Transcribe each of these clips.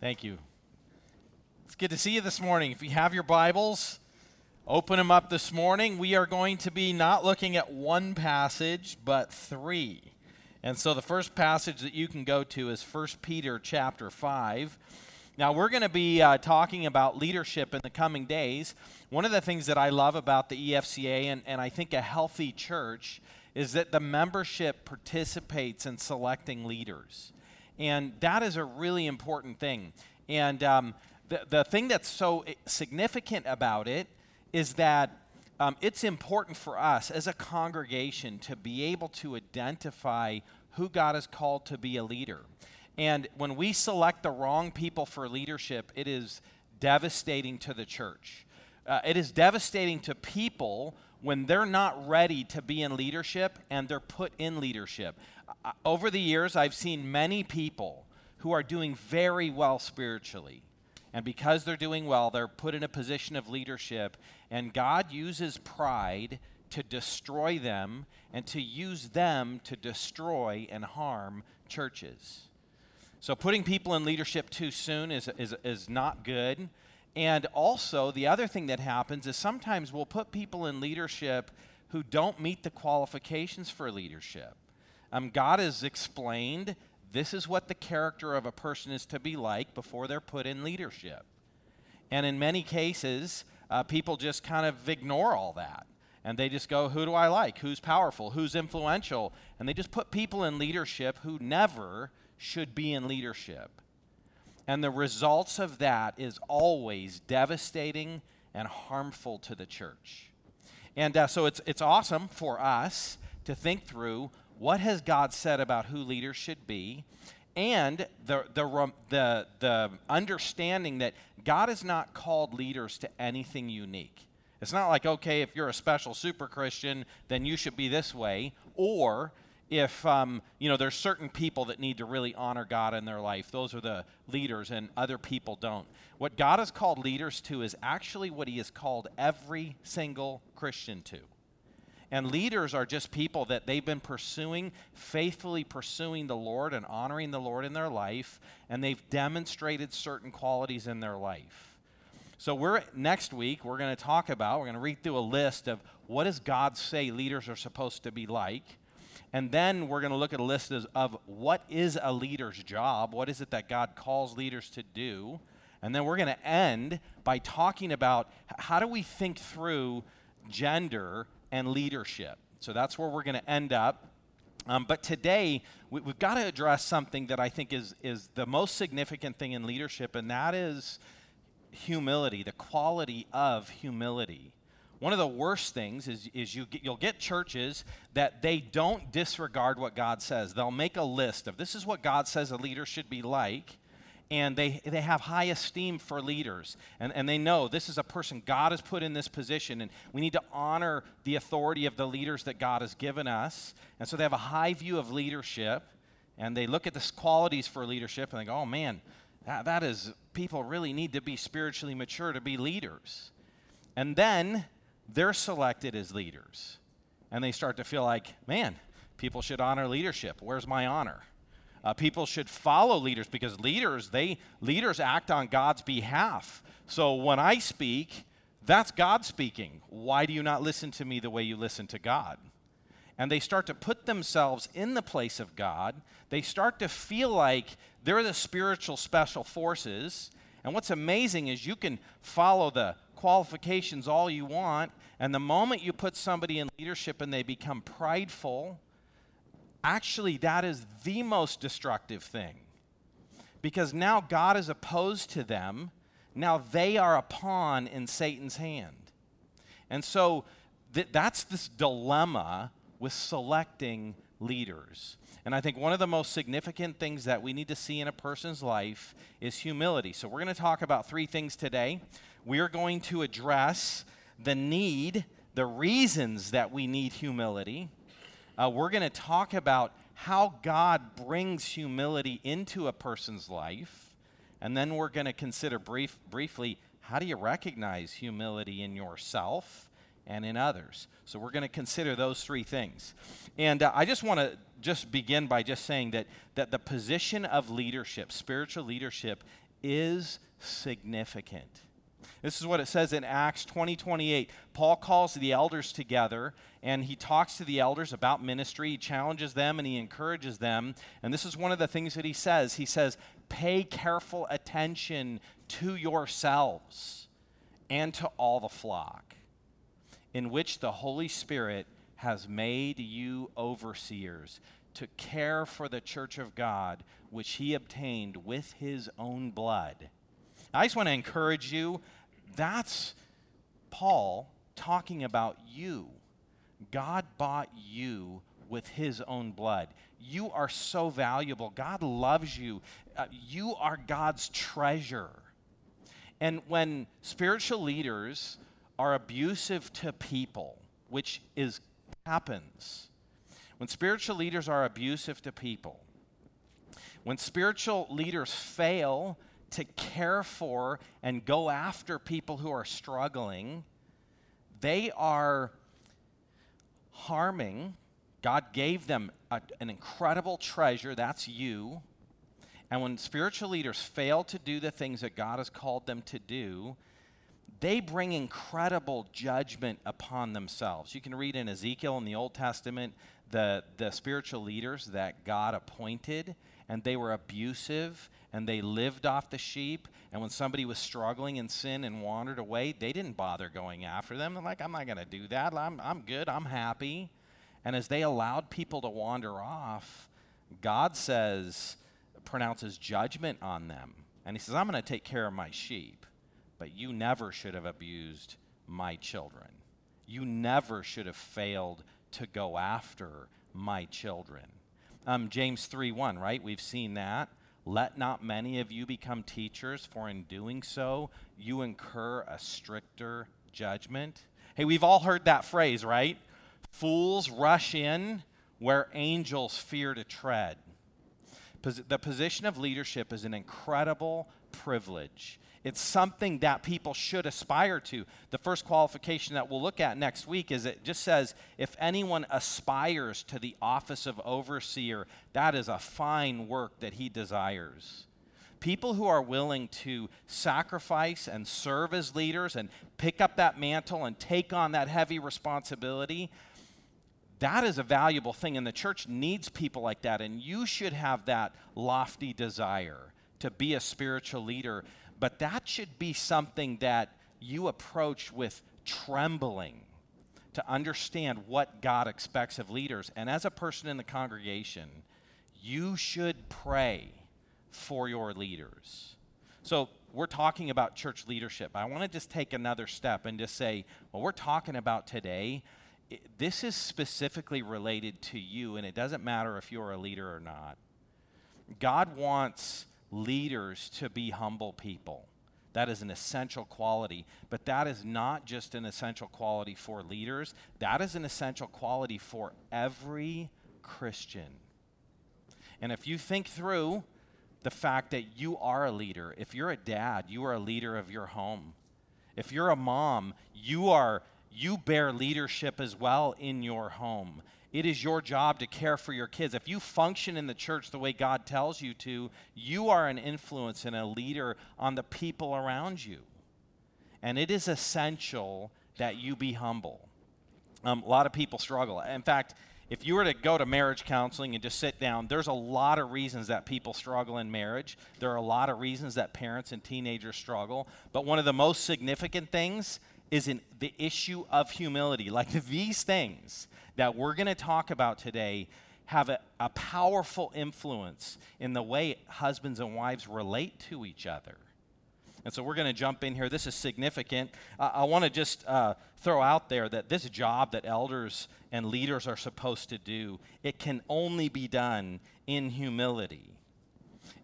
Thank you. It's good to see you this morning. If you have your Bibles, open them up this morning. We are going to be not looking at one passage, but three. And so the first passage that you can go to is 1 Peter chapter 5. Now, we're going to be uh, talking about leadership in the coming days. One of the things that I love about the EFCA and, and I think a healthy church is that the membership participates in selecting leaders. And that is a really important thing. And um, the, the thing that's so significant about it is that um, it's important for us as a congregation to be able to identify who God has called to be a leader. And when we select the wrong people for leadership, it is devastating to the church. Uh, it is devastating to people when they're not ready to be in leadership and they're put in leadership. Over the years, I've seen many people who are doing very well spiritually. And because they're doing well, they're put in a position of leadership. And God uses pride to destroy them and to use them to destroy and harm churches. So, putting people in leadership too soon is, is, is not good. And also, the other thing that happens is sometimes we'll put people in leadership who don't meet the qualifications for leadership. Um, God has explained this is what the character of a person is to be like before they're put in leadership. And in many cases, uh, people just kind of ignore all that. And they just go, who do I like? Who's powerful? Who's influential? And they just put people in leadership who never should be in leadership. And the results of that is always devastating and harmful to the church. And uh, so it's, it's awesome for us to think through what has God said about who leaders should be, and the, the, the, the understanding that God has not called leaders to anything unique. It's not like, okay, if you're a special super Christian, then you should be this way, or if um, you know there's certain people that need to really honor god in their life. Those are the leaders and other people don't. What god has called leaders to is actually what he has called every single christian to and leaders are just people that they've been pursuing, faithfully pursuing the Lord and honoring the Lord in their life, and they've demonstrated certain qualities in their life. So we're next week we're going to talk about, we're going to read through a list of what does God say leaders are supposed to be like? And then we're going to look at a list of, what is a leader's job? What is it that God calls leaders to do? And then we're going to end by talking about how do we think through gender and leadership. So that's where we're going to end up. Um, but today, we, have got to address something that I think is, is the most significant thing in leadership, and that is humility, the quality of humility. One of the worst things is, is you get, you'll get churches that they don't disregard what God says. They'll make a list of this is what God says a leader should be like, and they, they have high esteem for leaders. And, and they know this is a person God has put in this position, and we need to honor the authority of the leaders that God has given us. And so they have a high view of leadership, and they look at the qualities for leadership, and they go, oh man, that, that is, people really need to be spiritually mature to be leaders. And then they're selected as leaders. And they start to feel like, man, people should honor leadership. Where's my honor? Uh, people should follow leaders because leaders they leaders act on God's behalf. So when I speak, that's God speaking. Why do you not listen to me the way you listen to God? And they start to put themselves in the place of God. They start to feel like they're the spiritual special forces. And what's amazing is you can follow the qualifications all you want, and the moment you put somebody in leadership and they become prideful, actually, that is the most destructive thing. Because now God is opposed to them. Now they are a pawn in Satan's hand. And so th- that's this dilemma with selecting leaders. And I think one of the most significant things that we need to see in a person's life is humility. So we're going to talk about three things today. We are going to address the need, the reasons that we need humility uh, we're going to talk about how God brings humility into a person's life. And then we're going to consider brief, briefly how do you recognize humility in yourself and in others. So we're going to consider those three things. And uh, I just want to just begin by just saying that, that the position of leadership, spiritual leadership, is significant. This is what it says in Acts 20 28. Paul calls the elders together and he talks to the elders about ministry. He challenges them and he encourages them. And this is one of the things that he says. He says, Pay careful attention to yourselves and to all the flock, in which the Holy Spirit has made you overseers to care for the church of God, which he obtained with his own blood. I just want to encourage you that's Paul talking about you. God bought you with his own blood. You are so valuable. God loves you. Uh, you are God's treasure. And when spiritual leaders are abusive to people, which is happens, when spiritual leaders are abusive to people, when spiritual leaders fail to care for and go after people who are struggling, they are harming. God gave them a, an incredible treasure, that's you. And when spiritual leaders fail to do the things that God has called them to do, they bring incredible judgment upon themselves. You can read in Ezekiel in the Old Testament the, the spiritual leaders that God appointed, and they were abusive and they lived off the sheep. And when somebody was struggling in sin and wandered away, they didn't bother going after them. They're like, I'm not going to do that. I'm, I'm good. I'm happy. And as they allowed people to wander off, God says, pronounces judgment on them. And He says, I'm going to take care of my sheep, but you never should have abused my children. You never should have failed to go after my children. Um, James 3 1, right? We've seen that. Let not many of you become teachers, for in doing so, you incur a stricter judgment. Hey, we've all heard that phrase, right? Fools rush in where angels fear to tread. The position of leadership is an incredible privilege. It's something that people should aspire to. The first qualification that we'll look at next week is it just says if anyone aspires to the office of overseer, that is a fine work that he desires. People who are willing to sacrifice and serve as leaders and pick up that mantle and take on that heavy responsibility, that is a valuable thing. And the church needs people like that. And you should have that lofty desire to be a spiritual leader but that should be something that you approach with trembling to understand what God expects of leaders. And as a person in the congregation, you should pray for your leaders. So, we're talking about church leadership. I want to just take another step and just say, what we're talking about today, this is specifically related to you, and it doesn't matter if you're a leader or not. God wants leaders to be humble people. That is an essential quality. But that is not just an essential quality for leaders, that is an essential quality for every Christian. And if you think through the fact that you are a leader, if you're a dad, you are a leader of your home. If you're a mom, you are you bear leadership as well in your home. It is your job to care for your kids. If you function in the church the way God tells you to, you are an influence and a leader on the people around you. And it is essential that you be humble. Um, a lot of people struggle. In fact, if you were to go to marriage counseling and just sit down, there's a lot of reasons that people struggle in marriage. There are a lot of reasons that parents and teenagers struggle. But one of the most significant things is in the issue of humility. Like these things that we're going to talk about today have a, a, powerful influence in the way husbands and wives relate to each other. And so we're going to jump in here. This is significant. Uh, I want to just uh, throw out there that this job that elders and leaders are supposed to do, it can only be done in humility.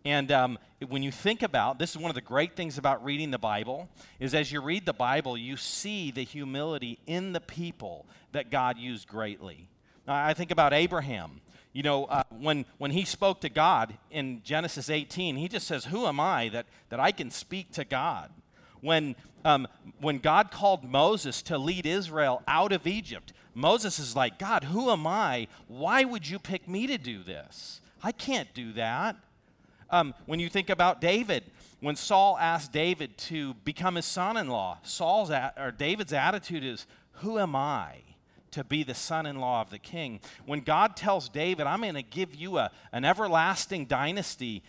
And um, when you think about this is one of the great things about reading the Bible is as you read the Bible, you see the humility in the people that God used greatly. I think about Abraham. You know, uh, when, when he spoke to God in Genesis 18, he just says, Who am I that, that I can speak to God? When, um, when God called Moses to lead Israel out of Egypt, Moses is like, God, who am I? Why would you pick me to do this? I can't do that. Um, when you think about David, when Saul asked David to become his son-in-law, Saul's a- or David's attitude is, "Who am I to be the son-in-law of the king?" When God tells David, "I'm going to give you a, an everlasting dynasty,"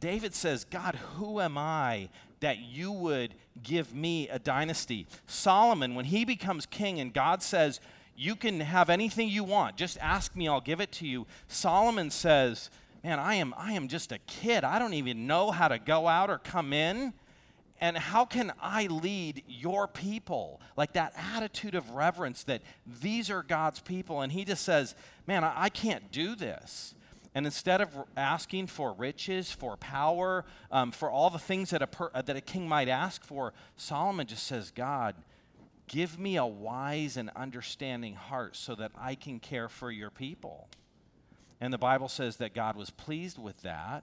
David says, "God, who am I that you would give me a dynasty?" Solomon, when he becomes king, and God says, "You can have anything you want. Just ask me, I'll give it to you." Solomon says man, I am, I am just a kid. I don't even know how to go out or come in. And how can I lead your people? Like that attitude of reverence that these are God's people. And he just says, man, I, can't do this. And instead of asking for riches, for power, um, for all the things that a, per, that a king might ask for, Solomon just says, God, give me a wise and understanding heart so that I can care for your people. And the Bible says that God was pleased with that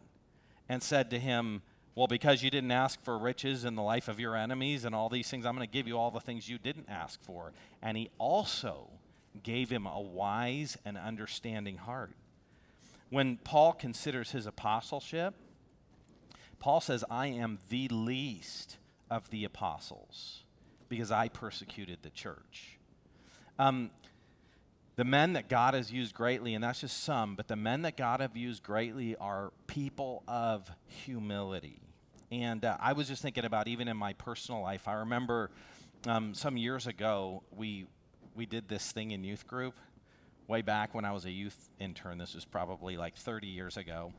and said to him, Well, because you didn't ask for riches in the life of your enemies and all these things, I'm going to give you all the things you didn't ask for. And he also gave him a wise and understanding heart. When Paul considers his apostleship, Paul says, I am the least of the apostles because I persecuted the church. Um, the men that God has used greatly, and that's just some, but the men that God have used greatly are people of humility. And uh, I was just thinking about even in my personal life. I remember um, some years ago we we did this thing in youth group way back when I was a youth intern. This was probably like 30 years ago.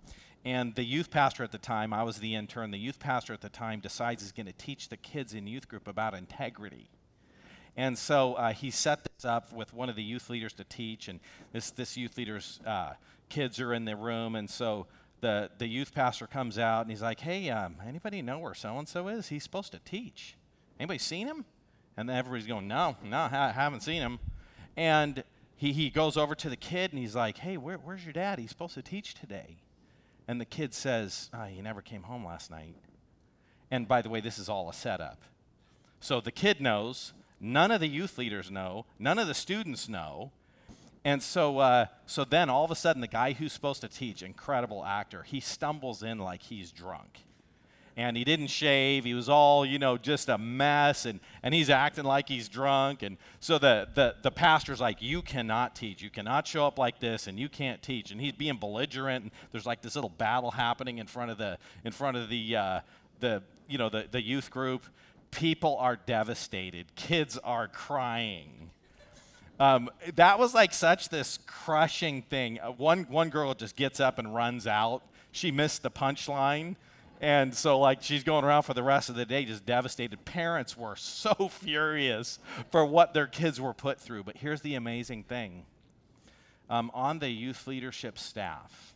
And the youth pastor at the time, I was the intern, the youth pastor at the time decides he's going to teach the kids in youth group about integrity. And so uh, he set this up with one of the youth leaders to teach, and this, this youth leader's uh, kids are in the room, and so the, the youth pastor comes out and he's like, hey, um, anybody know where so-and-so is? He's supposed to teach. Anybody seen him? And everybody's going, no, no, I haven't seen him. And he, he goes over to the kid and he's like, hey, where, where's your dad? He's supposed to teach today. And the kid says, oh, he never came home last night. And by the way, this is all a setup. So the kid knows, None of the youth leaders know. None of the students know. And so, uh, so then all of a sudden, the guy who's supposed to teach, incredible actor, he stumbles in like he's drunk. And he didn't shave. He was all, you know, just a mess. And, and he's acting like he's drunk. And so the, the, the pastor's like, You cannot teach. You cannot show up like this, and you can't teach. And he's being belligerent. And there's like this little battle happening in front of the, in front of the, uh, the, you know, the, the youth group people are devastated, kids are crying. Um, that was like such this crushing thing. Uh, one, one girl just gets up and runs out. She missed the punchline. And so, like, she's going around for the rest of the day just devastated. Parents were so furious for what their kids were put through. But here's the amazing thing um, on the youth leadership staff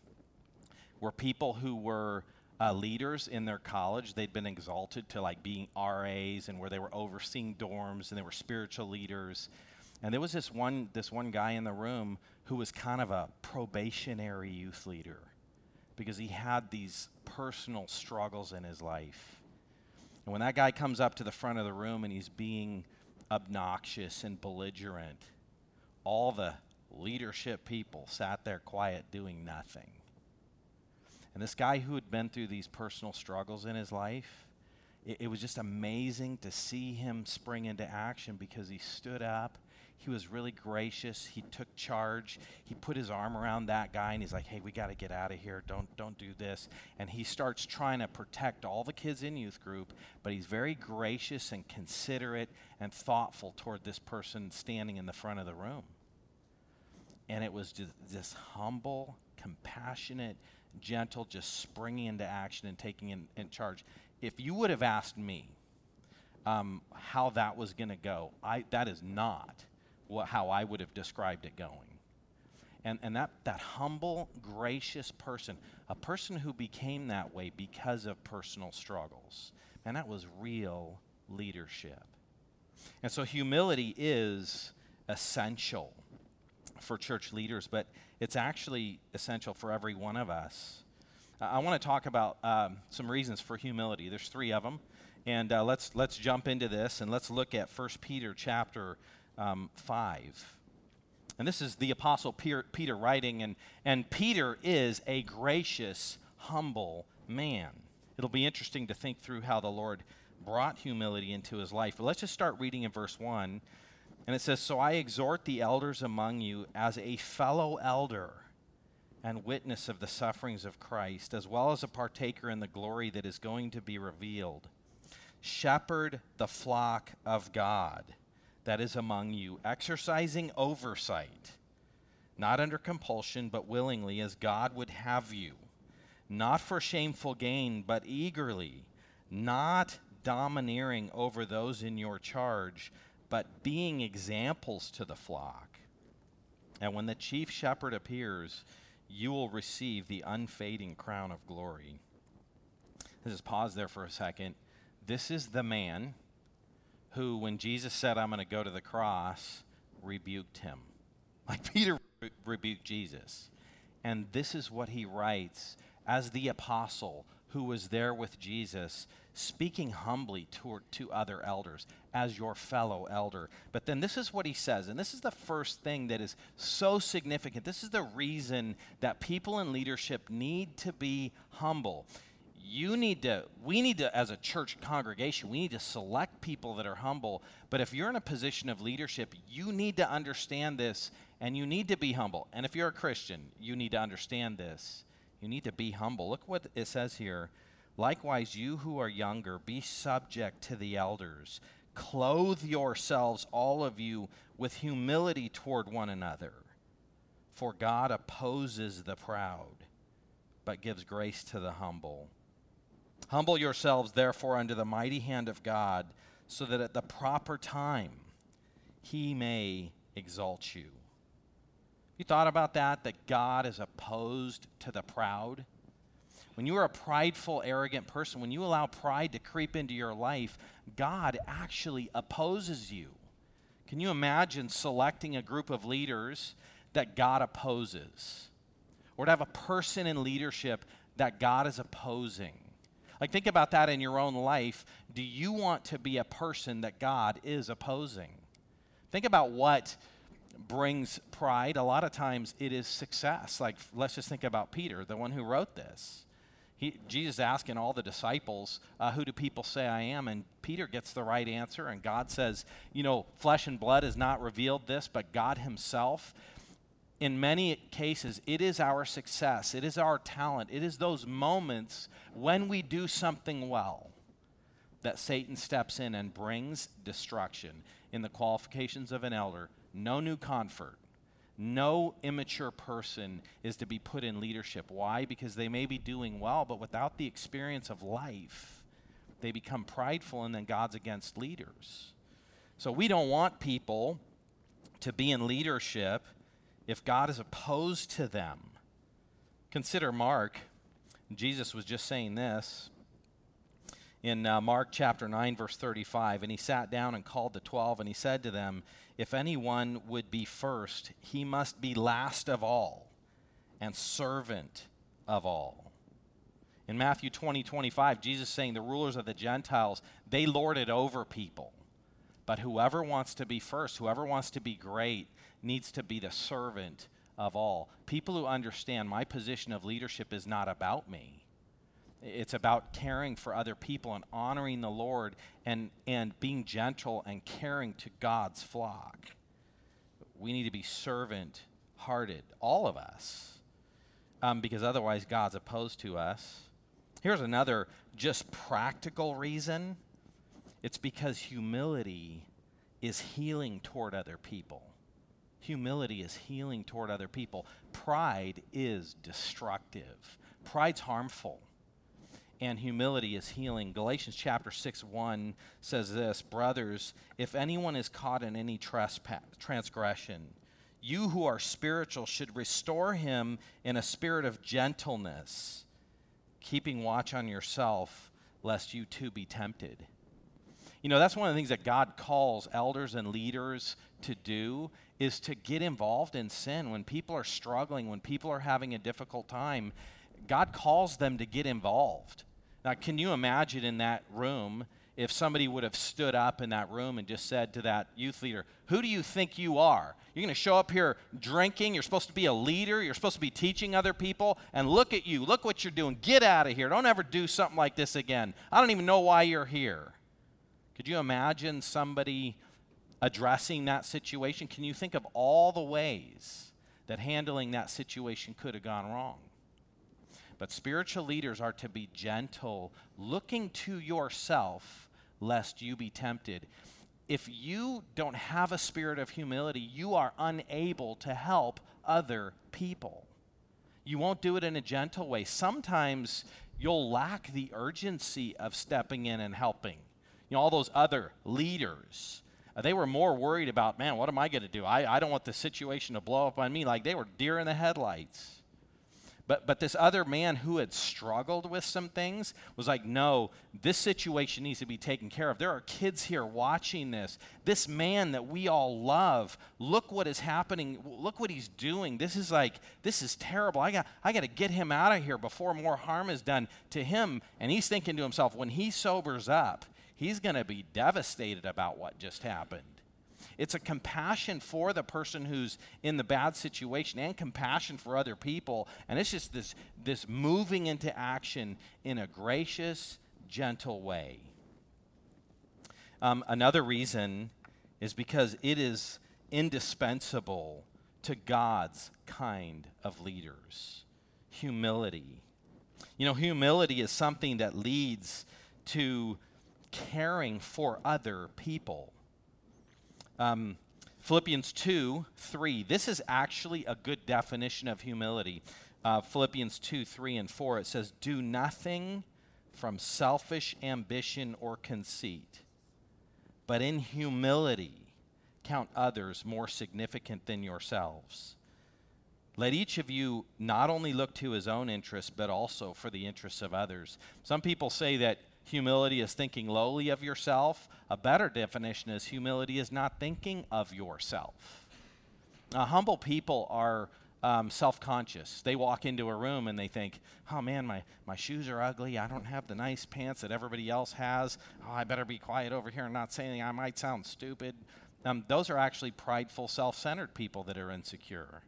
were people who were uh, leaders in their college. They'd been exalted to like being RAs and where they were overseeing dorms and they were spiritual leaders. And there was this one, this one guy in the room who was kind of a probationary youth leader because he had these personal struggles in his life. And when that guy comes up to the front of the room and he's being obnoxious and belligerent, all the leadership people sat there quiet doing nothing. And this guy who had been through these personal struggles in his life, it, it, was just amazing to see him spring into action because he stood up. He was really gracious. He took charge. He put his arm around that guy and he's like, "Hey, we got to get out of here. Don't don't do this." And he starts trying to protect all the kids in youth group, but he's very gracious and considerate and thoughtful toward this person standing in the front of the room. And it was just this humble, compassionate, gentle, just springing into action and taking in, in charge. If you would have asked me um, how that was going to go, I, that is not how I would have described it going. And, and that, that humble, gracious person, a person who became that way because of personal struggles, and that was real leadership. And so humility is essential for church leaders, but it's actually essential for every one of us. I want to talk about um, some reasons for humility. There's three of them, and uh, let's let's jump into this and let's look at 1 Peter chapter um, five. And this is the apostle Peter, Peter writing, and and Peter is a gracious, humble man. It'll be interesting to think through how the Lord brought humility into his life. But let's just start reading in verse 1. And it says, So I exhort the elders among you as a fellow elder and witness of the sufferings of Christ, as well as a partaker in the glory that is going to be revealed. Shepherd the flock of God that is among you, exercising oversight, not under compulsion, but willingly, as God would have you, not for shameful gain, but eagerly, not domineering over those in your charge, but being examples to the flock. And when the chief shepherd appears, you will receive the unfading crown of glory. Let's just pause there for a second. This is the man who, when Jesus said, I'm going to go to the cross, rebuked him. Like Peter re- rebuked Jesus. And this is what he writes as the apostle who was there with Jesus, speaking humbly to, to other elders as your fellow elder. But then this is what he says, and this is the first thing that is so significant. This is the reason that people in leadership need to be humble. You need to, we need to, as a church congregation, we need to select people that are humble. But if you're in a position of leadership, you need to understand this and you need to be humble. And if you're a Christian, you need to understand this. You need to be humble. Look what it says here. Likewise, you who are younger, be subject to the elders. Clothe yourselves, all of you, with humility toward one another. For God opposes the proud, but gives grace to the humble. Humble yourselves, therefore, under the mighty hand of God, so that at the proper time he may exalt you. You thought about that? That God is opposed to the proud? When you are a prideful, arrogant person, when you allow pride to creep into your life, God actually opposes you. Can you imagine selecting a group of leaders that God opposes? Or to have a person in leadership that God is opposing? Like, think about that in your own life. Do you want to be a person that God is opposing? Think about what brings pride. A lot of times it is success. Like, let's just think about Peter, the one who wrote this. He, Jesus asking all the disciples, uh, Who do people say I am? And Peter gets the right answer, and God says, You know, flesh and blood has not revealed this, but God Himself. In many cases, it is our success, it is our talent, it is those moments when we do something well that Satan steps in and brings destruction. In the qualifications of an elder, no new convert, no immature person is to be put in leadership. Why? Because they may be doing well, but without the experience of life, they become prideful and then God's against leaders. So we don't want people to be in leadership if God is opposed to them. Consider Mark. Jesus was just saying this in uh, Mark chapter 9, verse 35. And he sat down and called the twelve, and he said to them, If anyone would be first, he must be last of all and servant of all. In Matthew 20, 25, Jesus saying, The rulers of the Gentiles, they lord it over people. But whoever wants to be first, whoever wants to be great, needs to be the servant of all. People who understand my position of leadership is not about me it's about caring for other people and honoring the Lord and, and being gentle and caring to God's flock. We need to be servant hearted, all of us, um, because otherwise God's opposed to us. Here's another just practical reason it's because humility is healing toward other people. Humility is healing toward other people. Pride is destructive, pride's harmful and humility is healing. Galatians chapter 6 1 says this Brothers, if anyone is caught in any trespass, transgression, you who are spiritual should restore him in a spirit of gentleness, keeping watch on yourself, lest you too be tempted. You know, that's one of the things that God calls elders and leaders to do is to get involved in sin when people are struggling, when people are having a difficult time. God calls them to get involved. Now, can you imagine in that room if somebody would have stood up in that room and just said to that youth leader, Who do you think you are? You're going to show up here drinking. You're supposed to be a leader. You're supposed to be teaching other people. And look at you. Look what you're doing. Get out of here. Don't ever do something like this again. I don't even know why you're here. Could you imagine somebody addressing that situation? Can you think of all the ways that handling that situation could have gone wrong? But spiritual leaders are to be gentle, looking to yourself lest you be tempted. If you don't have a spirit of humility, you are unable to help other people. You won't do it in a gentle way. Sometimes you'll lack the urgency of stepping in and helping. You know, all those other leaders, they were more worried about, man, what am I going to do? I, I don't want the situation to blow up on me. Like they were deer in the headlights. But, but this other man who had struggled with some things was like, no, this situation needs to be taken care of. There are kids here watching this. This man that we all love, look what is happening. Look what he's doing. This is like, this is terrible. I got, I got to get him out of here before more harm is done to him. And he's thinking to himself, when he sobers up, he's going to be devastated about what just happened. It's a compassion for the person who's in the bad situation and compassion for other people. And it's just this, this moving into action in a gracious, gentle way. Um, another reason is because it is indispensable to God's kind of leaders humility. You know, humility is something that leads to caring for other people. Um, Philippians 2 3. This is actually a good definition of humility. Uh, Philippians 2 3 and 4. It says, Do nothing from selfish ambition or conceit, but in humility count others more significant than yourselves. Let each of you not only look to his own interests, but also for the interests of others. Some people say that Humility is thinking lowly of yourself. A better definition is humility is not thinking of yourself. Now, humble people are um, self conscious. They walk into a room and they think, oh man, my, my shoes are ugly. I don't have the nice pants that everybody else has. Oh, I better be quiet over here and not say anything. I might sound stupid. Um, those are actually prideful, self centered people that are insecure.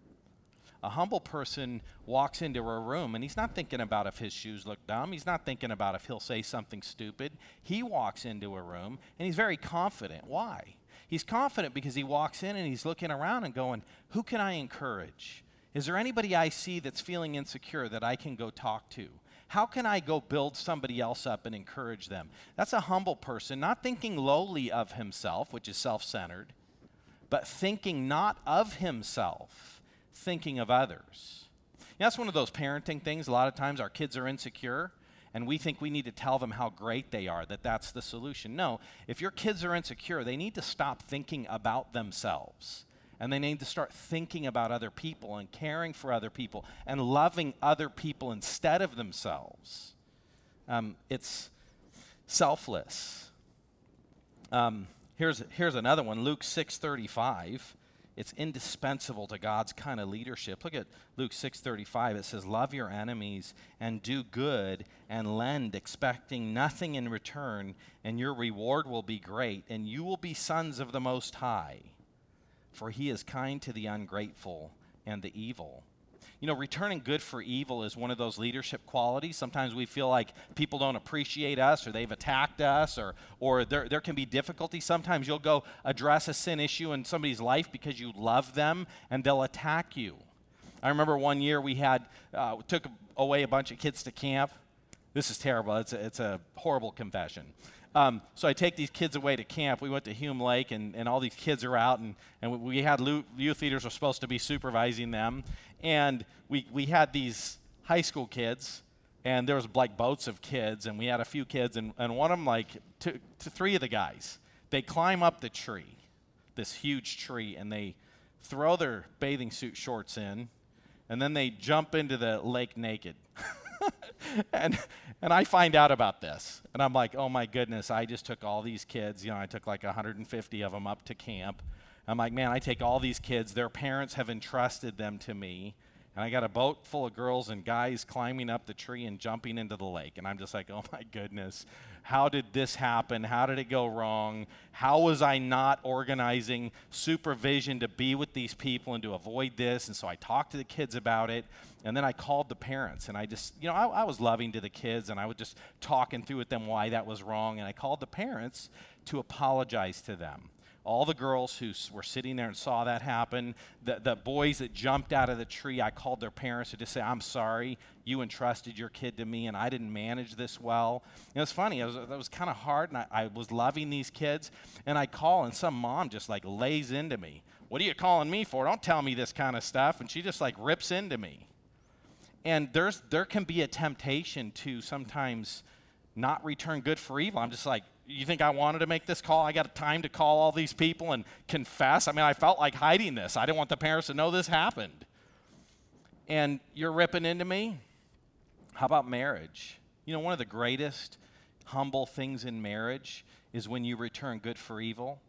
A humble person walks into a room and he's not thinking about if his shoes look dumb. He's not thinking about if he'll say something stupid. He walks into a room and he's very confident. Why? He's confident because he walks in and he's looking around and going, Who can I encourage? Is there anybody I see that's feeling insecure that I can go talk to? How can I go build somebody else up and encourage them? That's a humble person, not thinking lowly of himself, which is self centered, but thinking not of himself thinking of others. You know, that's one of those parenting things. A lot of times our kids are insecure and we think we need to tell them how great they are, that that's the solution. No, if your kids are insecure, they need to stop thinking about themselves. And they need to start thinking about other people and caring for other people and loving other people instead of themselves. Um, it's selfless. Um, here's, here's another one Luke 6:35 it's indispensable to God's kind of leadership. Look at Luke 6:35. It says, "Love your enemies and do good and lend expecting nothing in return, and your reward will be great, and you will be sons of the most high, for he is kind to the ungrateful and the evil." You know, returning good for evil is one of those leadership qualities. Sometimes we feel like people don't appreciate us or they've attacked us or, or there, there can be difficulty. Sometimes you'll go address a sin issue in somebody's life because you love them and they'll attack you. I remember one year we had, uh, took away a bunch of kids to camp. This is terrible. It's a, it's a horrible confession. Um, so I take these kids away to camp. We went to Hume Lake, and, and all these kids are out, and, and we had youth leaders were supposed to be supervising them. And we, we had these high school kids, and there was like boats of kids, and we had a few kids, and, and one of them, like two, to three of the guys, they climb up the tree, this huge tree, and they throw their bathing suit shorts in, and then they jump into the lake naked. and and I find out about this, and I'm like, oh my goodness, I just took all these kids. You know, I took like 150 of them up to camp. I'm like, man, I take all these kids. Their parents have entrusted them to me, And I got a boat full of girls and guys climbing up the tree and jumping into the lake. And I'm just like, oh my goodness, how did this happen? How did it go wrong? How was I not organizing supervision to be with these people and to avoid this? And so I talked to the kids about it. And then I called the parents. And I just, you know, I, I was loving to the kids and I was just talking through with them why that was wrong. And I called the parents to apologize to them all the girls who were sitting there and saw that happen, the, the boys that jumped out of the tree, I called their parents to just say, I'm sorry, you entrusted your kid to me and I didn't manage this well. And it was funny, it was, was kind of hard and I, I was loving these kids. And I call and some mom just like lays into me. What are you calling me for? Don't tell me this kind of stuff. And she just like rips into me. And there's, there can be a temptation to sometimes not return good for evil. I'm just like, you think I wanted to make this call? I got time to call all these people and confess. I mean, I felt like hiding this. I didn't want the parents to know this happened. And you're ripping into me? How about marriage? You know, one of the greatest humble things in marriage is when you return good for evil.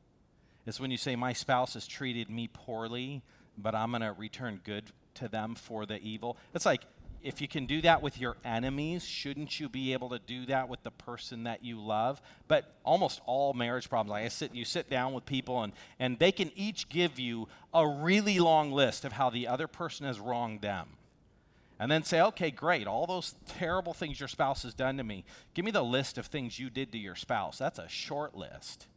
It's when you say, My spouse has treated me poorly, but I'm going to return good to them for the evil. It's like if you can do that with your enemies, shouldn't you be able to do that with the person that you love? But almost all marriage problems, like I sit, you sit down with people and, and they can each give you a really long list of how the other person has wronged them. And then say, okay, great, all those terrible things your spouse has done to me, give me the list of things you did to your spouse. That's a short list.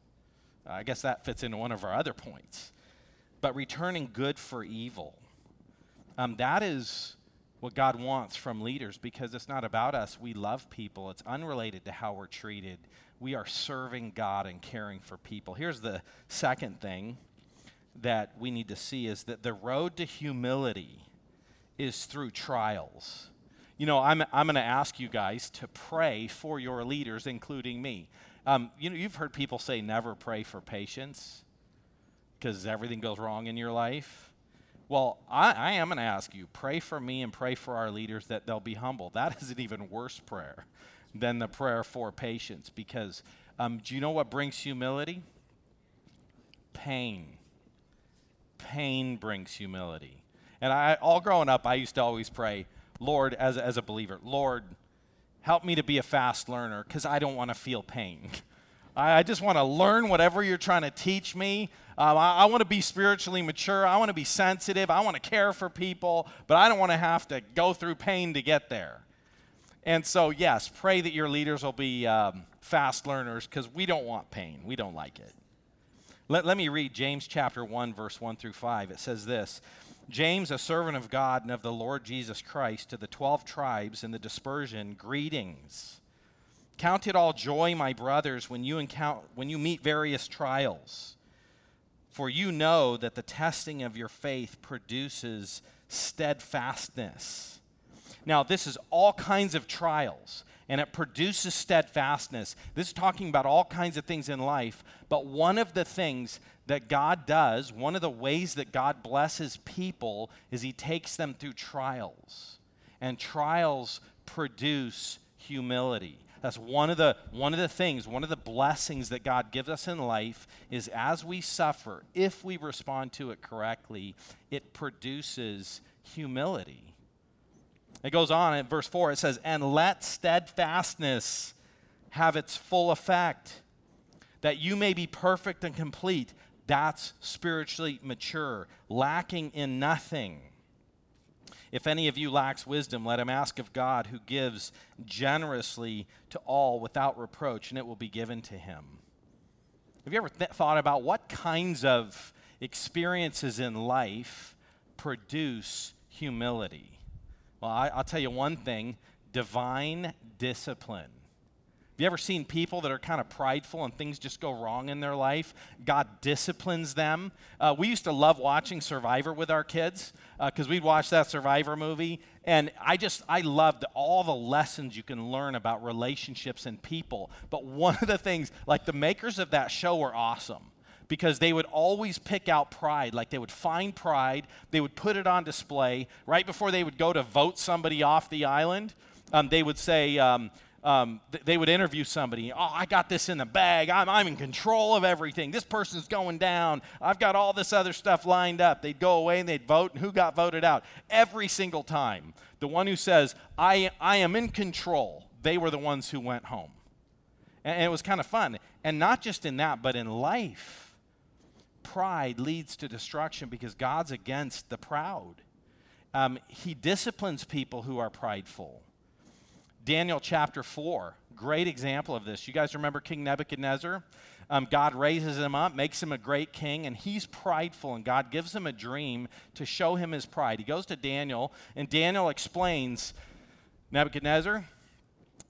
I guess that fits into one of our other points. But returning good for evil, um, that is what God wants from leaders because it's not about us. We love people, it's unrelated to how we're treated. We are serving God and caring for people. Here's the second thing that we need to see is that the road to humility is through trials. You know, I'm, I'm going to ask you guys to pray for your leaders, including me. Um, you know, you've heard people say never pray for patience because everything goes wrong in your life. Well, I, I am going to ask you pray for me and pray for our leaders that they'll be humble. That is an even worse prayer than the prayer for patience because um, do you know what brings humility? Pain. Pain brings humility. And I, all growing up, I used to always pray, Lord, as, as a believer, Lord, help me to be a fast learner because I don't want to feel pain. I, I just want to learn whatever you're trying to teach me. Um, I, I want to be spiritually mature. I want to be sensitive. I want to care for people, but I don't want to have to go through pain to get there. And so, yes, pray that your leaders will be um, fast learners because we don't want pain. We don't like it. Let, let me read James chapter 1, verse 1 through 5. It says this James, a servant of God and of the Lord Jesus Christ, to the 12 tribes in the dispersion, greetings. Count it all joy, my brothers, when you, encounter, when you meet various trials for you know that the testing of your faith produces steadfastness. Now, this is all kinds of trials, and it produces steadfastness. This is talking about all kinds of things in life, but one of the things that God does, one of the ways that God blesses people, is He takes them through trials. And trials produce humility. That's one of the one of the things, one of the blessings that God gives us in life is as we suffer, if we respond to it correctly, it produces humility. It goes on in verse 4 it says, "And let steadfastness have its full effect, that you may be perfect and complete." That's spiritually mature, lacking in nothing. If any of you lacks wisdom, let him ask of God, who gives generously to all without reproach, and it will be given to him. Have you ever th- thought about what kinds of experiences in life produce humility? Well, I, I'll tell you one thing divine discipline. Have you ever seen people that are kind of prideful and things just go wrong in their life? God disciplines them. Uh, we used to love watching Survivor with our kids because uh, we'd watch that Survivor movie. And I just, I loved all the lessons you can learn about relationships and people. But one of the things, like the makers of that show were awesome because they would always pick out pride. Like they would find pride, they would put it on display. Right before they would go to vote somebody off the island, um, they would say, um, um, th- they would interview somebody. Oh, I got this in the bag. I'm, I'm in control of everything. This person's going down. I've got all this other stuff lined up. They'd go away and they'd vote, and who got voted out? Every single time. The one who says, I, I am in control, they were the ones who went home. And, and it was kind of fun. And not just in that, but in life. Pride leads to destruction because God's against the proud. Um, he disciplines people who are prideful. Daniel chapter 4, great example of this. You guys remember King Nebuchadnezzar? Um, God raises him up, makes him a great king, and he's prideful, and God gives him a dream to show him his pride. He goes to Daniel, and Daniel explains Nebuchadnezzar,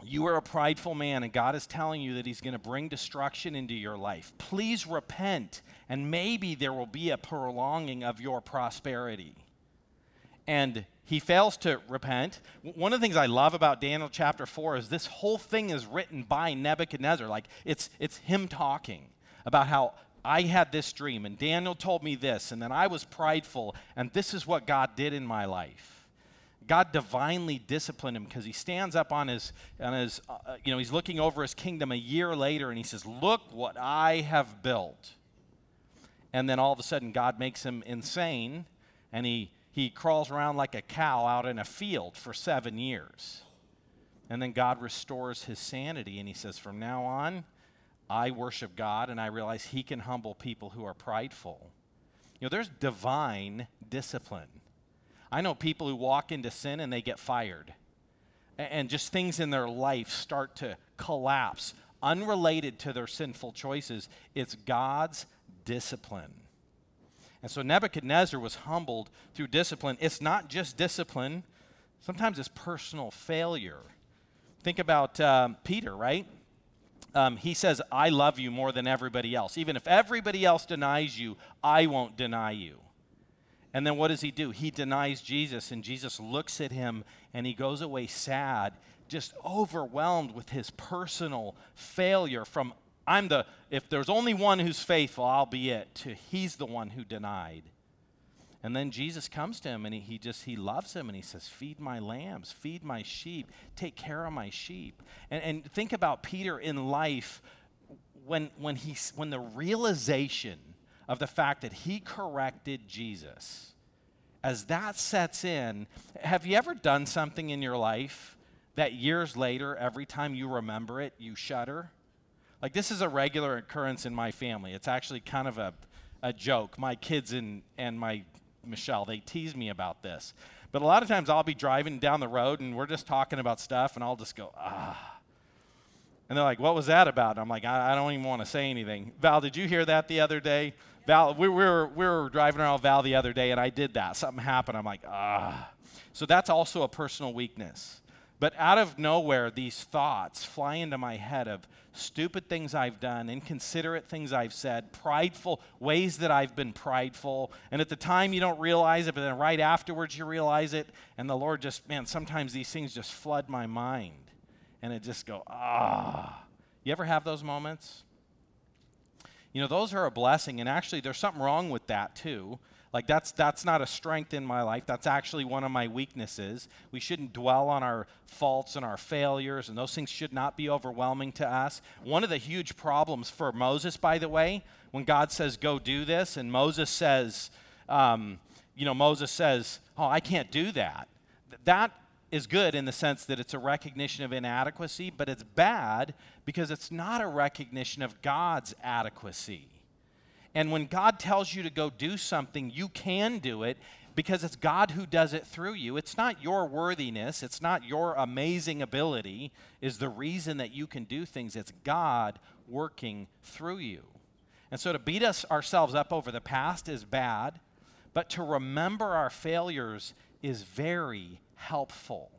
you are a prideful man, and God is telling you that He's going to bring destruction into your life. Please repent, and maybe there will be a prolonging of your prosperity. And he fails to repent. One of the things I love about Daniel chapter 4 is this whole thing is written by Nebuchadnezzar. Like it's, it's him talking about how I had this dream and Daniel told me this, and then I was prideful, and this is what God did in my life. God divinely disciplined him because he stands up on his, on his uh, you know, he's looking over his kingdom a year later and he says, Look what I have built. And then all of a sudden, God makes him insane and he he crawls around like a cow out in a field for seven years. And then God restores his sanity, and he says, From now on, I worship God, and I realize he can humble people who are prideful. You know, there's divine discipline. I know people who walk into sin and they get fired, and just things in their life start to collapse, unrelated to their sinful choices. It's God's discipline. And so Nebuchadnezzar was humbled through discipline. It's not just discipline, sometimes it's personal failure. Think about um, Peter, right? Um, he says, I love you more than everybody else. Even if everybody else denies you, I won't deny you. And then what does he do? He denies Jesus, and Jesus looks at him and he goes away sad, just overwhelmed with his personal failure from I'm the, if there's only one who's faithful, I'll be it, to he's the one who denied. And then Jesus comes to him and he, he just, he loves him and he says, Feed my lambs, feed my sheep, take care of my sheep. And, and think about Peter in life when, when, he, when the realization of the fact that he corrected Jesus, as that sets in, have you ever done something in your life that years later, every time you remember it, you shudder? Like, this is a regular occurrence in my family. It's actually kind of a, a joke. My kids and, and my Michelle, they tease me about this. But a lot of times I'll be driving down the road and we're just talking about stuff, and I'll just go, ah. And they're like, what was that about? And I'm like, I, I don't even want to say anything. Val, did you hear that the other day? Val, we, we, were, we were driving around Val the other day, and I did that. Something happened. I'm like, ah. So that's also a personal weakness. But out of nowhere, these thoughts fly into my head of stupid things I've done, inconsiderate things I've said, prideful ways that I've been prideful. And at the time, you don't realize it, but then right afterwards, you realize it. And the Lord just, man, sometimes these things just flood my mind. And it just go, ah. You ever have those moments? You know, those are a blessing. And actually, there's something wrong with that, too like that's that's not a strength in my life. That's actually one of my weaknesses. We shouldn't dwell on our faults and our failures, and those things should not be overwhelming to us. One of the huge problems for Moses, by the way, when God says go do this, and Moses says, um, you know, Moses says, "Oh, I can't do that." That is good in the sense that it's a recognition of inadequacy, but it's bad because it's not a recognition of God's adequacy. And when God tells you to go do something, you can do it because it's God who does it through you. It's not your worthiness, it's not your amazing ability is the reason that you can do things. It's God working through you. And so to beat us ourselves up over the past is bad, but to remember our failures is very helpful.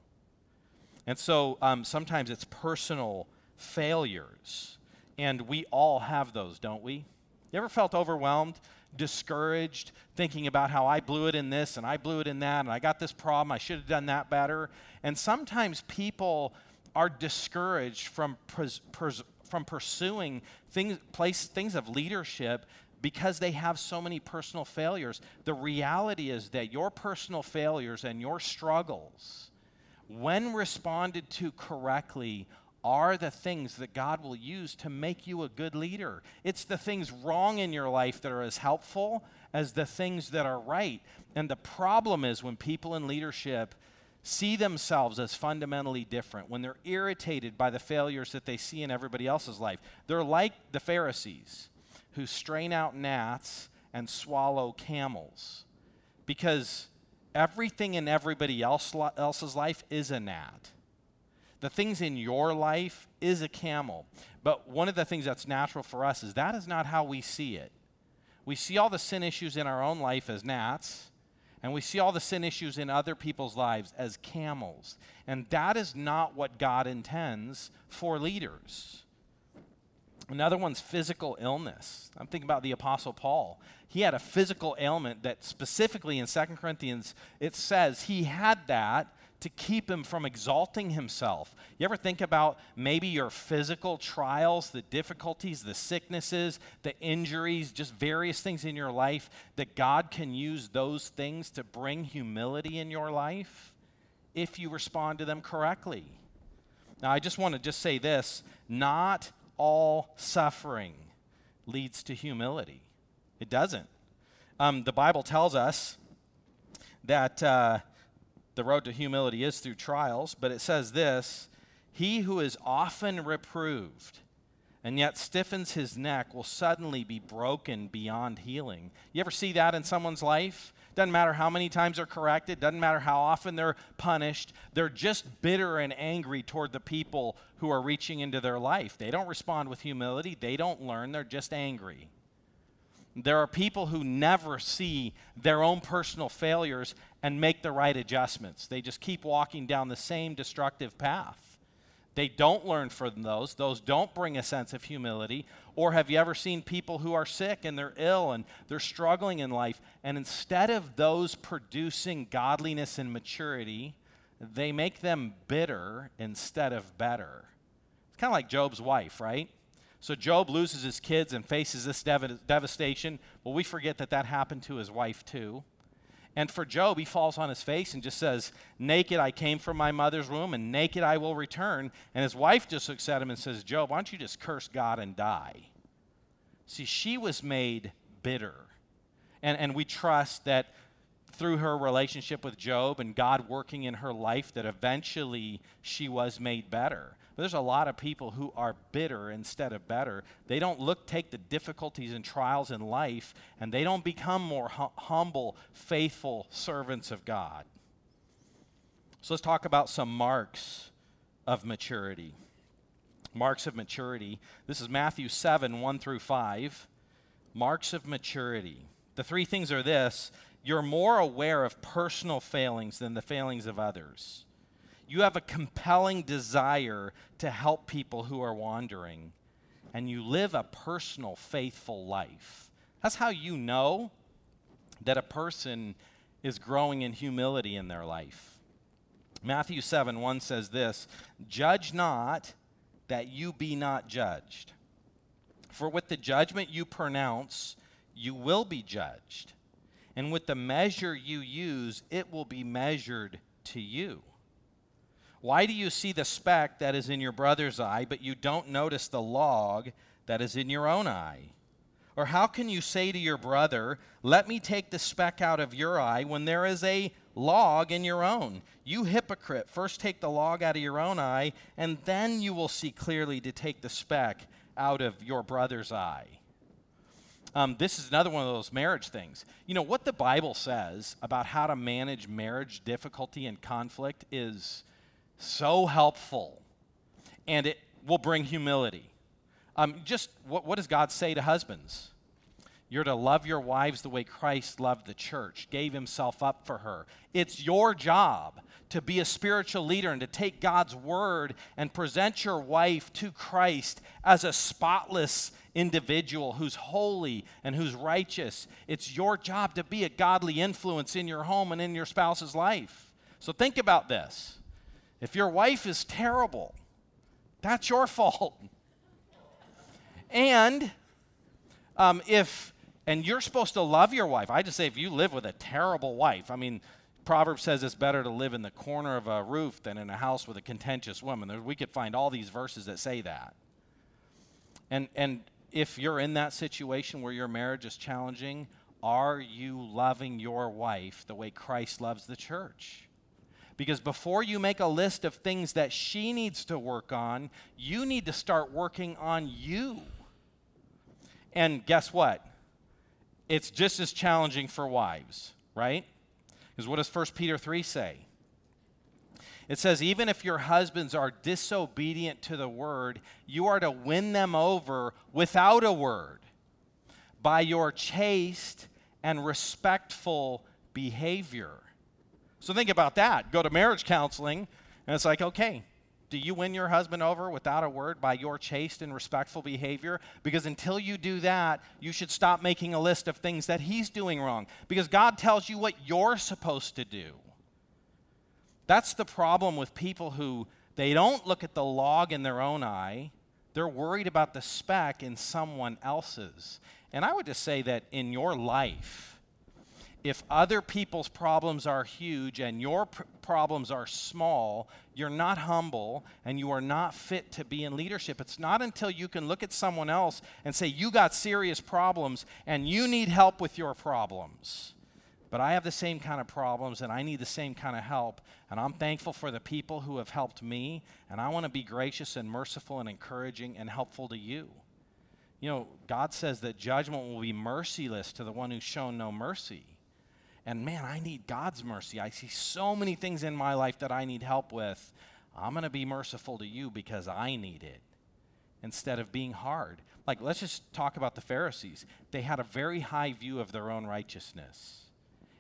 And so um, sometimes it's personal failures. And we all have those, don't we? You ever felt overwhelmed, discouraged, thinking about how I blew it in this and I blew it in that and I got this problem, I should have done that better? And sometimes people are discouraged from, pres- from pursuing things, place, things of leadership because they have so many personal failures. The reality is that your personal failures and your struggles, when responded to correctly, are the things that God will use to make you a good leader. It's the things wrong in your life that are as helpful as the things that are right. And the problem is when people in leadership see themselves as fundamentally different, when they're irritated by the failures that they see in everybody else's life, they're like the Pharisees who strain out gnats and swallow camels because everything in everybody else, else's life is a gnat. The things in your life is a camel. But one of the things that's natural for us is that is not how we see it. We see all the sin issues in our own life as gnats, and we see all the sin issues in other people's lives as camels. And that is not what God intends for leaders. Another one's physical illness. I'm thinking about the Apostle Paul. He had a physical ailment that specifically in 2 Corinthians it says he had that to keep him from exalting himself. You ever think about maybe your physical trials, the difficulties, the sicknesses, the injuries, just various things in your life that God can use those things to bring humility in your life if you respond to them correctly? Now, I just want to just say this, not all suffering leads to humility. It doesn't. Um, the Bible tells us that uh, the road to humility is through trials, but it says this He who is often reproved and yet stiffens his neck will suddenly be broken beyond healing. You ever see that in someone's life? Doesn't matter how many times they're corrected, doesn't matter how often they're punished. They're just bitter and angry toward the people who are reaching into their life. They don't respond with humility, they don't learn, they're just angry. There are people who never see their own personal failures and make the right adjustments. They just keep walking down the same destructive path. They don't learn from those. Those don't bring a sense of humility. Or have you ever seen people who are sick and they're ill and they're struggling in life, and instead of those producing godliness and maturity, they make them bitter instead of better? It's kind of like Job's wife, right? So Job loses his kids and faces this dev- devastation. Well, we forget that that happened to his wife too. And for Job, he falls on his face and just says, Naked I came from my mother's womb, and naked I will return. And his wife just looks at him and says, Job, why don't you just curse God and die? See, she was made bitter. And, and we trust that through her relationship with Job and God working in her life, that eventually she was made better. But there's a lot of people who are bitter instead of better. They don't look, take the difficulties and trials in life, and they don't become more hum- humble, faithful servants of God. So let's talk about some marks of maturity. Marks of maturity. This is Matthew 7 1 through 5. Marks of maturity. The three things are this you're more aware of personal failings than the failings of others. You have a compelling desire to help people who are wandering, and you live a personal, faithful life. That's how you know that a person is growing in humility in their life. Matthew 7 1 says this Judge not that you be not judged. For with the judgment you pronounce, you will be judged. And with the measure you use, it will be measured to you. Why do you see the speck that is in your brother's eye, but you don't notice the log that is in your own eye? Or how can you say to your brother, Let me take the speck out of your eye, when there is a log in your own? You hypocrite, first take the log out of your own eye, and then you will see clearly to take the speck out of your brother's eye. Um, this is another one of those marriage things. You know, what the Bible says about how to manage marriage difficulty and conflict is so helpful, and it will bring humility. Um, just what, what does God say to husbands? You're to love your wives the way Christ loved the church, gave himself up for her. It's your job to be a spiritual leader and to take God's word and present your wife to Christ as a spotless individual who's holy and who's righteous. It's your job to be a godly influence in your home and in your spouse's life. So think about this. If your wife is terrible, that's your fault. And um, if, and you're supposed to love your wife. I just say if you live with a terrible wife, I mean, Proverb says it's better to live in the corner of a roof than in a house with a contentious woman. We could find all these verses that say that. And, and if you're in that situation where your marriage is challenging, are you loving your wife the way Christ loves the church? Because before you make a list of things that she needs to work on, you need to start working on you. And guess what? It's just as challenging for wives, right? Because what does 1 Peter 3 say? It says, even if your husbands are disobedient to the word, you are to win them over without a word by your chaste and respectful behavior. So think about that. Go to marriage counseling, and it's like, okay, do you win your husband over without a word by your chaste and respectful behavior? Because until you do that, you should stop making a list of things that he's doing wrong. Because God tells you what you're supposed to do. That's the problem with people who they don't look at the log in their own eye. They're worried about the speck in someone else's. And I would just say that in your life, if other people's problems are huge and your pr- problems are small, you're not humble and you are not fit to be in leadership. It's not until you can look at someone else and say, You got serious problems and you need help with your problems. But I have the same kind of problems and I need the same kind of help. And I'm thankful for the people who have helped me. And I want to be gracious and merciful and encouraging and helpful to you. You know, God says that judgment will be merciless to the one who's shown no mercy. And man, I need God's mercy. I see so many things in my life that I need help with. I'm going to be merciful to you because I need it instead of being hard. Like, let's just talk about the Pharisees. They had a very high view of their own righteousness,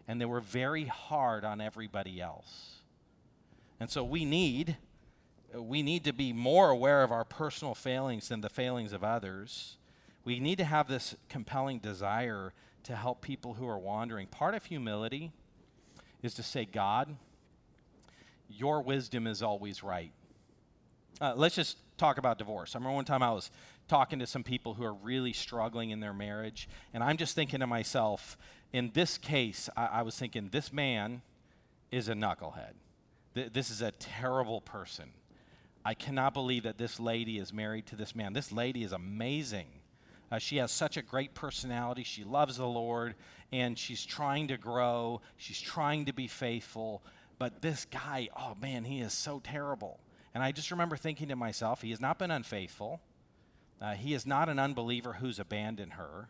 and they were very hard on everybody else. And so we need we need to be more aware of our personal failings than the failings of others. We need to have this compelling desire to help people who are wandering. Part of humility is to say, God, your wisdom is always right. Uh, let's just talk about divorce. I remember one time I was talking to some people who are really struggling in their marriage, and I'm just thinking to myself, in this case, I, I was thinking, this man is a knucklehead. Th- this is a terrible person. I cannot believe that this lady is married to this man. This lady is amazing. Uh, she has such a great personality. She loves the Lord and she's trying to grow. She's trying to be faithful. But this guy, oh man, he is so terrible. And I just remember thinking to myself, he has not been unfaithful. Uh, he is not an unbeliever who's abandoned her.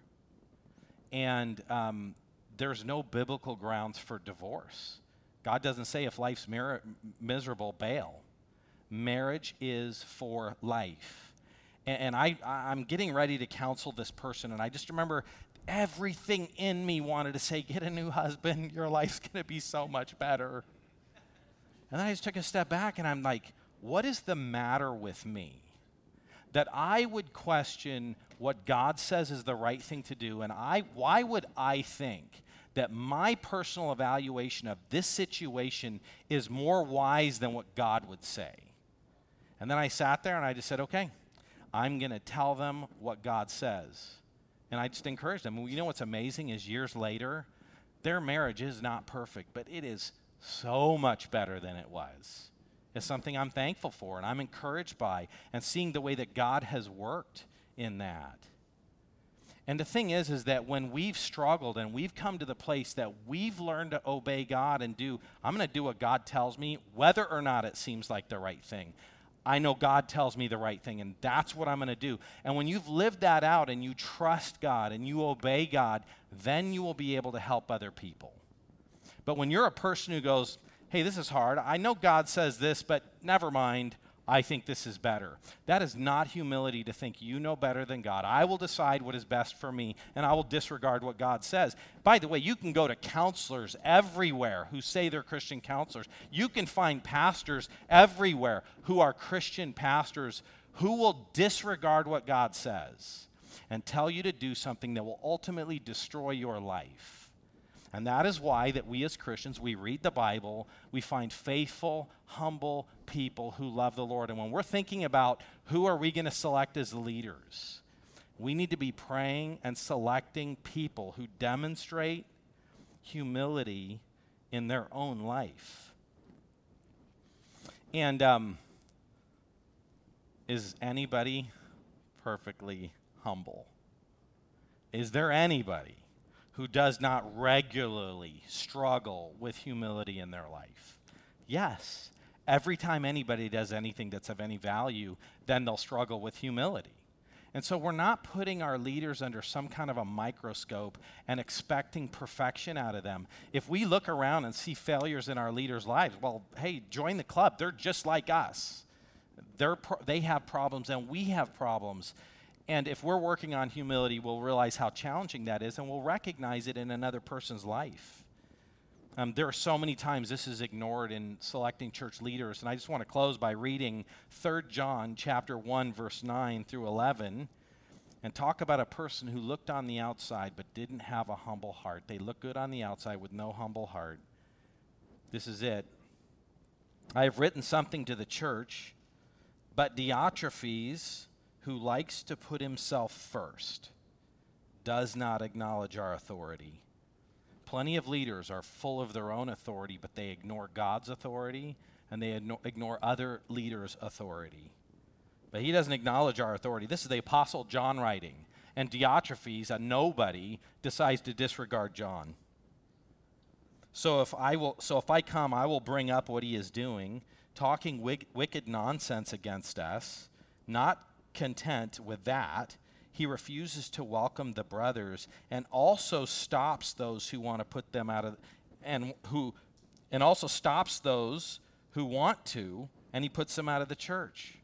And um, there's no biblical grounds for divorce. God doesn't say if life's mir- miserable, bail. Marriage is for life and, and I, I'm getting ready to counsel this person, and I just remember everything in me wanted to say, Get a new husband, your life's to be so much better. And then I just took a step back and I'm like, What is the matter with me? That I would question what God says is the right thing to do, and I, why would I think that my personal evaluation of this situation is more wise than what God would say? And then I sat there and I just said, Okay, I'm going to tell them what God says. And I just encourage them. You know what's amazing is years later, their marriage is not perfect, but it is so much better than it was. It's something I'm thankful for and I'm encouraged by, and seeing the way that God has worked in that. And the thing is, is that when we've struggled and we've come to the place that we've learned to obey God and do, I'm going to do what God tells me, whether or not it seems like the right thing. I know God tells me the right thing, and that's what I'm going to do. And when you've lived that out and you trust God and you obey God, then you will be able to help other people. But when you're a person who goes, hey, this is hard, I know God says this, but never mind, I think this is better. That is not humility to think you know better than God. I will decide what is best for me, and I will disregard what God says. By the way, you can go to counselors everywhere who say they're Christian counselors. You can find pastors everywhere who are Christian pastors who will disregard what God says and tell you to do something that will ultimately destroy your life. And that is why that we as Christians, we read the Bible, we find faithful, humble people who love the Lord. And when we're thinking about who are we going to select as leaders, we need to be praying and selecting people who demonstrate humility in their own life. And um, is anybody perfectly humble? Is there anybody who does not regularly struggle with humility in their life? Yes. Every time anybody does anything that's of any value, then they'll struggle with humility. And so we're not putting our leaders under some kind of a microscope and expecting perfection out of them. If we look around and see failures in our leaders' lives, well, hey, join the club. They're just like us. They're pro- they have problems and we have problems. And if we're working on humility, we'll realize how challenging that is and we'll recognize it in another person's life. Um, there are so many times this is ignored in selecting church leaders, and I just want to close by reading 3 John chapter 1 verse 9 through 11 and talk about a person who looked on the outside but didn't have a humble heart. They look good on the outside with no humble heart. This is it. I have written something to the church, but Diotrephes, who likes to put himself first, does not acknowledge our authority. Plenty of leaders are full of their own authority, but they ignore God's authority and they ignore other leaders' authority. But he doesn't acknowledge our authority. This is the Apostle John writing. And Diotrephes, a nobody, decides to disregard John. So if I will, so if I come, I will bring up what he is doing, talking wicked nonsense against us. Not content with that, he refuses to welcome the brothers and also stops those who want to put them out of and who and also stops those who want to and he puts them out of the church.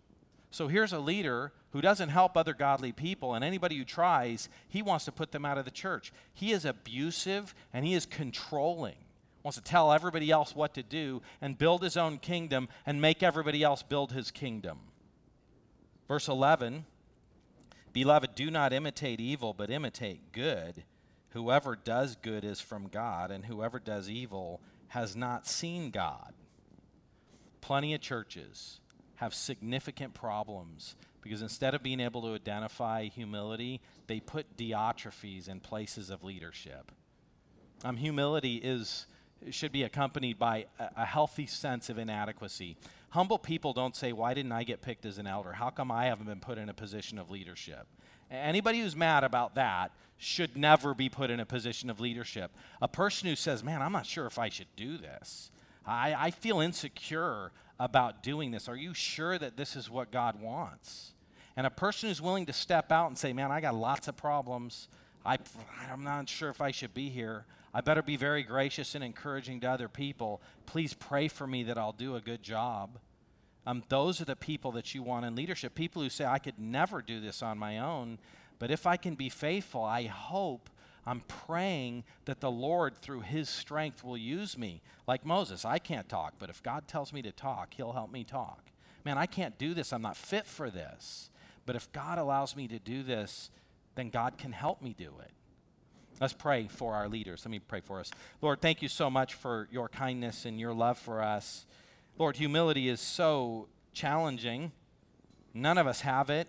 So here's a leader who doesn't help other godly people and anybody who tries, he wants to put them out of the church. He is abusive and he is controlling. Wants to tell everybody else what to do and build his own kingdom and make everybody else build his kingdom. Verse 11 Beloved, do not imitate evil, but imitate good. Whoever does good is from God, and whoever does evil has not seen God. Plenty of churches have significant problems because instead of being able to identify humility, they put Diotrephes in places of leadership. Um, humility is should be accompanied by a, a healthy sense of inadequacy. Humble people don't say, Why didn't I get picked as an elder? How come I haven't been put in a position of leadership? Anybody who's mad about that should never be put in a position of leadership. A person who says, Man, I'm not sure if I should do this. I, I feel insecure about doing this. Are you sure that this is what God wants? And a person who's willing to step out and say, Man, I got lots of problems. I, I'm not sure if I should be here. I better be very gracious and encouraging to other people. Please pray for me that I'll do a good job. Um, those are the people that you want in leadership. People who say, I could never do this on my own, but if I can be faithful, I hope, I'm praying that the Lord, through his strength, will use me. Like Moses, I can't talk, but if God tells me to talk, he'll help me talk. Man, I can't do this. I'm not fit for this. But if God allows me to do this, then God can help me do it. Let's pray for our leaders. Let me pray for us. Lord, thank you so much for your kindness and your love for us. Lord, humility is so challenging. None of us have it.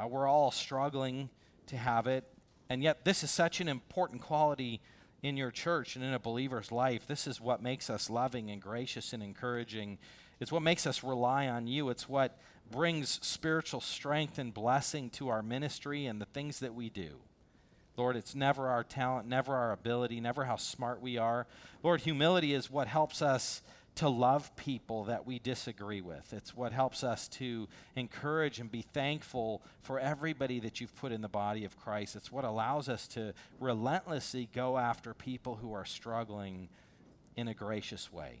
Uh, we're all struggling to have it. And yet, this is such an important quality in your church and in a believer's life. This is what makes us loving and gracious and encouraging. It's what makes us rely on you. It's what brings spiritual strength and blessing to our ministry and the things that we do. Lord, it's never our talent, never our ability, never how smart we are. Lord, humility is what helps us to love people that we disagree with. It's what helps us to encourage and be thankful for everybody that you've put in the body of Christ. It's what allows us to relentlessly go after people who are struggling in a gracious way.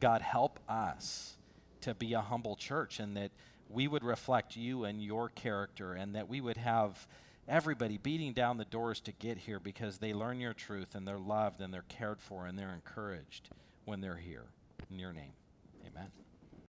God, help us to be a humble church and that we would reflect you and your character and that we would have everybody beating down the doors to get here because they learn your truth and they're loved and they're cared for and they're encouraged when they're here. In your name, amen.